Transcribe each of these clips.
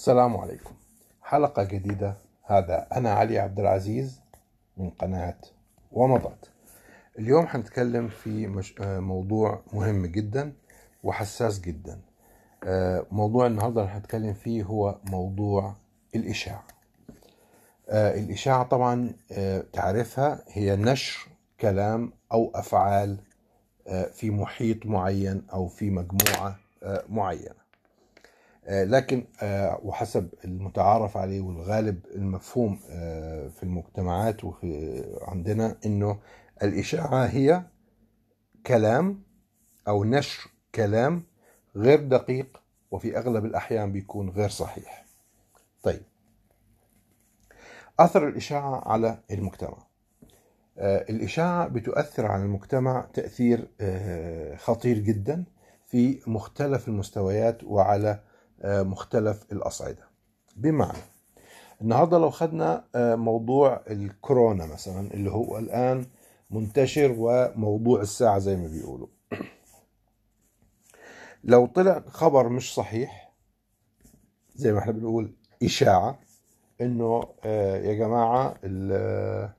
السلام عليكم. حلقة جديدة. هذا أنا علي عبد العزيز من قناة ومضت اليوم حنتكلم في مش... آه، موضوع مهم جدا وحساس جدا. آه، موضوع النهاردة اللي هنتكلم فيه هو موضوع الإشاعة. آه، الإشاعة طبعا تعرفها هي نشر كلام أو أفعال في محيط معين أو في مجموعة معينة. لكن آه، وحسب المتعارف عليه والغالب المفهوم آه، في المجتمعات وفي عندنا إنه الإشاعة هي كلام أو نشر كلام غير دقيق وفي أغلب الأحيان بيكون غير صحيح. طيب أثر الإشاعة على المجتمع. آه، الإشاعة بتؤثر على المجتمع تأثير آه، خطير جدا في مختلف المستويات وعلى آه، مختلف الأصعدة. بمعنى النهاردة لو خدنا آه، موضوع الكورونا مثلا اللي هو الآن منتشر وموضوع الساعة زي ما بيقولوا. لو طلع خبر مش صحيح زي ما إحنا بنقول إشاعة إنه آه، يا جماعة ال-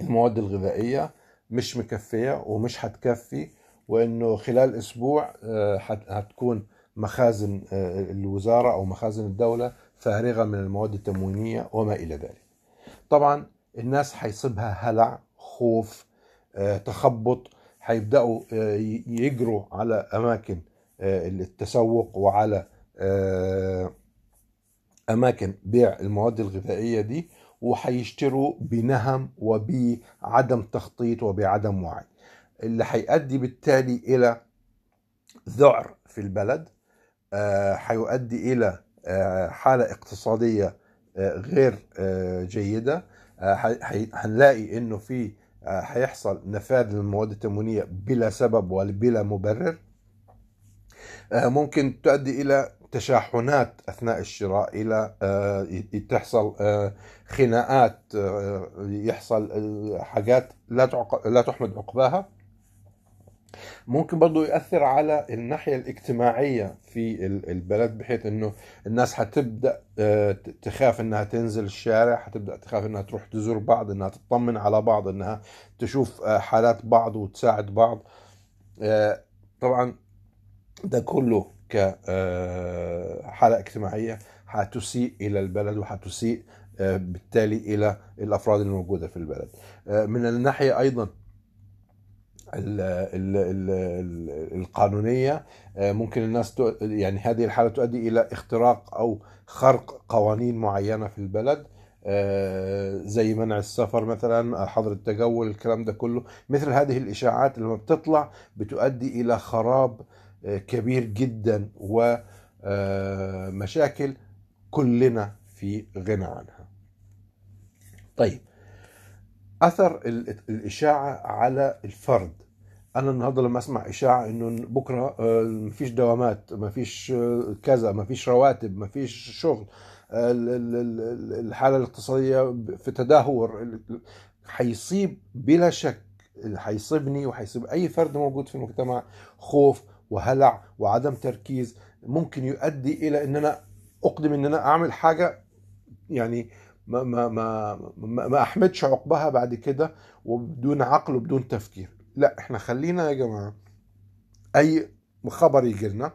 المواد الغذائية مش مكفية ومش هتكفي وإنه خلال أسبوع آه، هت- هتكون مخازن آه، الوزارة أو مخازن الدولة فارغة من المواد التموينية وما إلى ذلك. طبعا الناس هيصيبها هلع خوف آه، تخبط هيبدأوا آه، يجروا على أماكن التسوق وعلى أماكن بيع المواد الغذائية دي وهيشتروا بنهم وبعدم تخطيط وبعدم وعي. اللي هيؤدي بالتالي إلى ذعر في البلد هيؤدي إلى آه، حالة اقتصادية آه، غير آه، جيدة. آه، هنلاقي إنه في آه، هيحصل نفاذ للمواد التموينية بلا سبب وبلا مبرر. آه، ممكن تؤدي إلى تشاحنات أثناء الشراء آه، ي- تحصل آه، خناقات آه، يحصل آه، حاجات لا لا تحمد عقباها. ممكن برضو يأثر على الناحية الاجتماعية في ال- البلد بحيث إنه الناس هتبدأ آه، تخاف إنها تنزل الشارع هتبدأ تخاف إنها تروح تزور بعض إنها تطمن على بعض إنها تشوف آه، حالات بعض وتساعد بعض. آه، طبعا ده كله كحالة اجتماعية هتسيء إلى البلد وهتسيء آه، بالتالي إلى الأفراد الموجودة في البلد. من الناحية أيضا ال ال ال ال القانونية آه، ممكن الناس يعني هذه الحالة تؤدي إلى اختراق أو خرق قوانين معينة في البلد آه، زي منع السفر مثلا حظر التجول الكلام ده كله. مثل هذه الإشاعات لما بتطلع بتؤدي إلى خراب آه، كبير جدا ومشاكل كلنا في غنى عنها. طيب أثر ال- الإشاعة على الفرد. أنا النهارده لما أسمع إشاعة إنه بكرة آه، مفيش دوامات مفيش آه، كذا مفيش رواتب مفيش شغل آه، ال- ال- ال- الحالة الاقتصادية في تدهور هيصيب بلا شك هيصيبني وهيصيب أي فرد موجود في المجتمع خوف وهلع وعدم تركيز ممكن يؤدي إلى إن أنا أقدم إن أنا أعمل حاجة يعني ما ما ما ما, ما أحمدش عقبها بعد كده وبدون عقل وبدون تفكير. لا إحنا خلينا يا جماعة أي خبر يجي لنا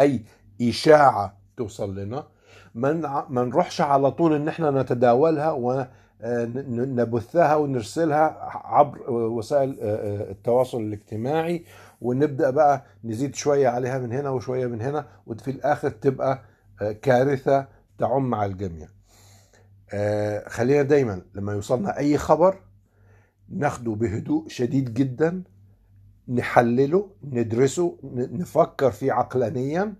أي إشاعة توصل لنا ما ما نروحش على طول إن إحنا نتداولها ونبثها ونرسلها عبر وسائل آه، آه، التواصل الاجتماعي ونبدأ بقى نزيد شوية عليها من هنا وشوية من هنا وفي الآخر تبقى آه، كارثة تعم على الجميع. آه، خلينا دايما لما يوصلنا أي خبر ناخده بهدوء شديد جدا نحلله ندرسه نفكر فيه عقلانيا.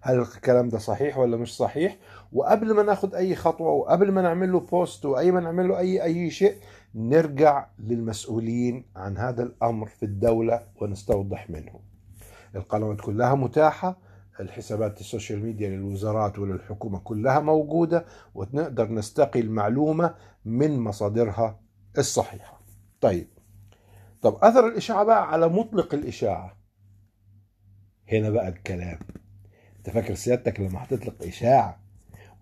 هل الكلام ده صحيح ولا مش صحيح؟ وقبل ما ناخد أي خطوة وقبل ما نعمل له بوست وأي ما نعمل له أي أي شيء نرجع للمسؤولين عن هذا الأمر في الدولة ونستوضح منهم. القنوات كلها متاحة الحسابات ال social media للوزارات وللحكومة كلها موجودة ونقدر نستقي المعلومة من مصادرها الصحيحة. طيب. طب أثر الإشاعة بقى على مطلق الإشاعة. هنا بقى الكلام. أنت فاكر سيادتك لما هتطلق إشاعة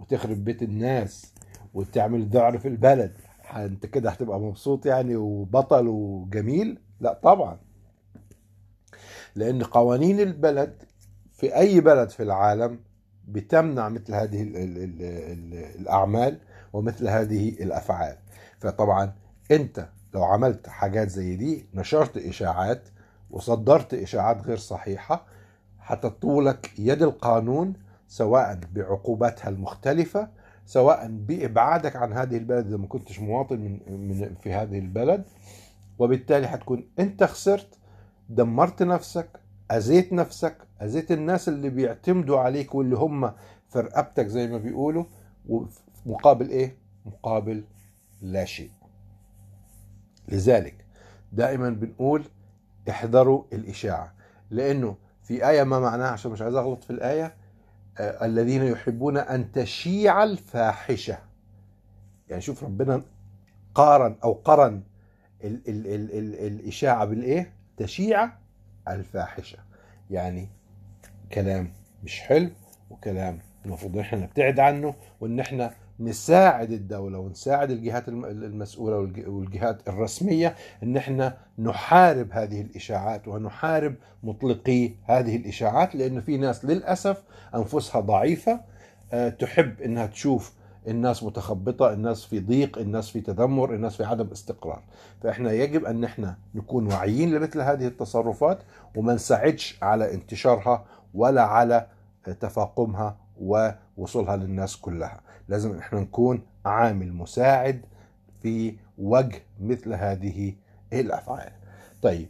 وتخرب بيت الناس وتعمل ذعر في البلد؟ أنت كده هتبقى مبسوط يعني وبطل وجميل؟ لا طبعا. لأن قوانين البلد في أي بلد في العالم بتمنع مثل هذه ال ال ال ال الأعمال ومثل هذه الأفعال. فطبعا أنت لو عملت حاجات زي دي نشرت إشاعات وصدرت إشاعات غير صحيحة هتطولك يد القانون سواء بعقوباتها المختلفة سواء بإبعادك عن هذه البلد إذا ما كنتش مواطن من, من في هذه البلد. وبالتالي هتكون أنت خسرت دمرت نفسك أذيت نفسك أذيت الناس اللي بيعتمدوا عليك واللي هم في رقبتك زي ما بيقولوا مقابل إيه؟ مقابل لا شيء. لذلك دائما بنقول احذروا الإشاعة لأنه في آية ما معناها عشان مش عايز أغلط في الآية آه الذين يحبون أن تشيع الفاحشة. يعني شوف ربنا قارن أو قرن ال ال ال ال الإشاعة بالإيه؟ تشيع الفاحشة. يعني كلام مش حلو وكلام المفروض إن إحنا نبتعد عنه وإن إحنا نساعد الدولة ونساعد الجهات المسؤولة والجهات الرسمية إن إحنا نحارب هذه الإشاعات ونحارب مطلقي هذه الإشاعات لأن في ناس للأسف أنفسها ضعيفة تحب إنها تشوف الناس متخبطة الناس في ضيق الناس في تذمر الناس في عدم استقرار. فإحنا يجب أن نحن نكون واعيين لمثل هذه التصرفات وما نساعدش على انتشارها ولا على تفاقمها ووصولها للناس كلها. لازم إحنا نكون عامل مساعد في وجه مثل هذه الأفعال. طيب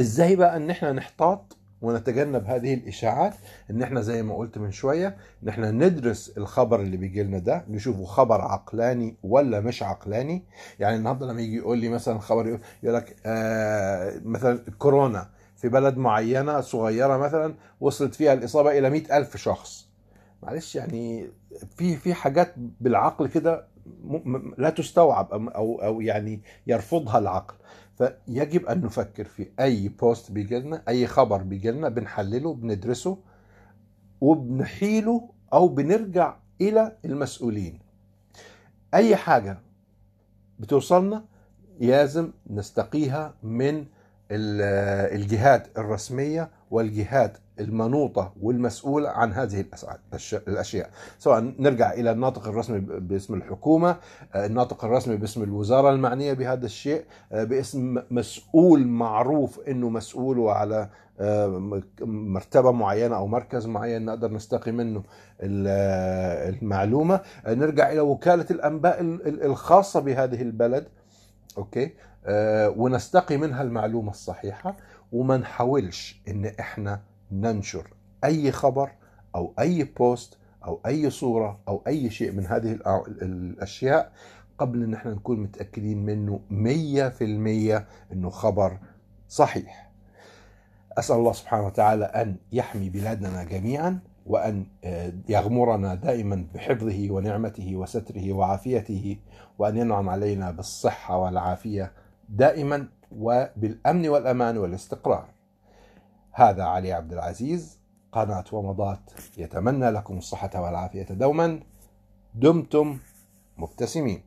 إزاي بقى إن إحنا نحتاط ونتجنب هذه الإشاعات؟ إن إحنا زي ما قلت من شوية إن إحنا ندرس الخبر اللي بيجي لنا ده نشوفه خبر عقلاني ولا مش عقلاني. يعني النهارده لما يجي يقول لي مثلا خبر يقول, لك آه مثلا كورونا في بلد معينة صغيرة مثلا وصلت فيها الإصابة إلى مئة ألف شخص. معلش يعني في في حاجات بالعقل كده لا تستوعب أو أو يعني يرفضها العقل. فيجب أن نفكر في أي بوست بيجي لنا أي خبر بيجي لنا بنحلله بندرسه وبنحيله أو بنرجع إلى المسؤولين. أي حاجة بتوصلنا لازم نستقيها من الجهات الرسمية والجهات المنوطة والمسؤولة عن هذه الأشياء. سواء نرجع إلى الناطق الرسمي باسم الحكومة الناطق الرسمي باسم الوزارة المعنية بهذا الشيء باسم مسؤول معروف أنه مسؤول وعلى مرتبة معينة أو مركز معين نقدر نستقي منه المعلومة. نرجع إلى وكالة الأنباء الخاصة بهذه البلد. okay؟ ونستقي منها المعلومة الصحيحة وما نحاولش إن إحنا ننشر أي خبر أو أي بوست أو أي صورة أو أي شيء من هذه الأشياء قبل إن إحنا نكون متأكدين منه مية في المية إنه خبر صحيح. أسأل الله سبحانه وتعالى أن يحمي بلادنا جميعا وأن يغمرنا دائما بحفظه ونعمته وستره وعافيته وأن ينعم علينا بالصحة والعافية دائما وبالأمن والأمان والاستقرار. هذا علي عبد العزيز قناة ومضات يتمنى لكم الصحة والعافية دوما دمتم مبتسمين.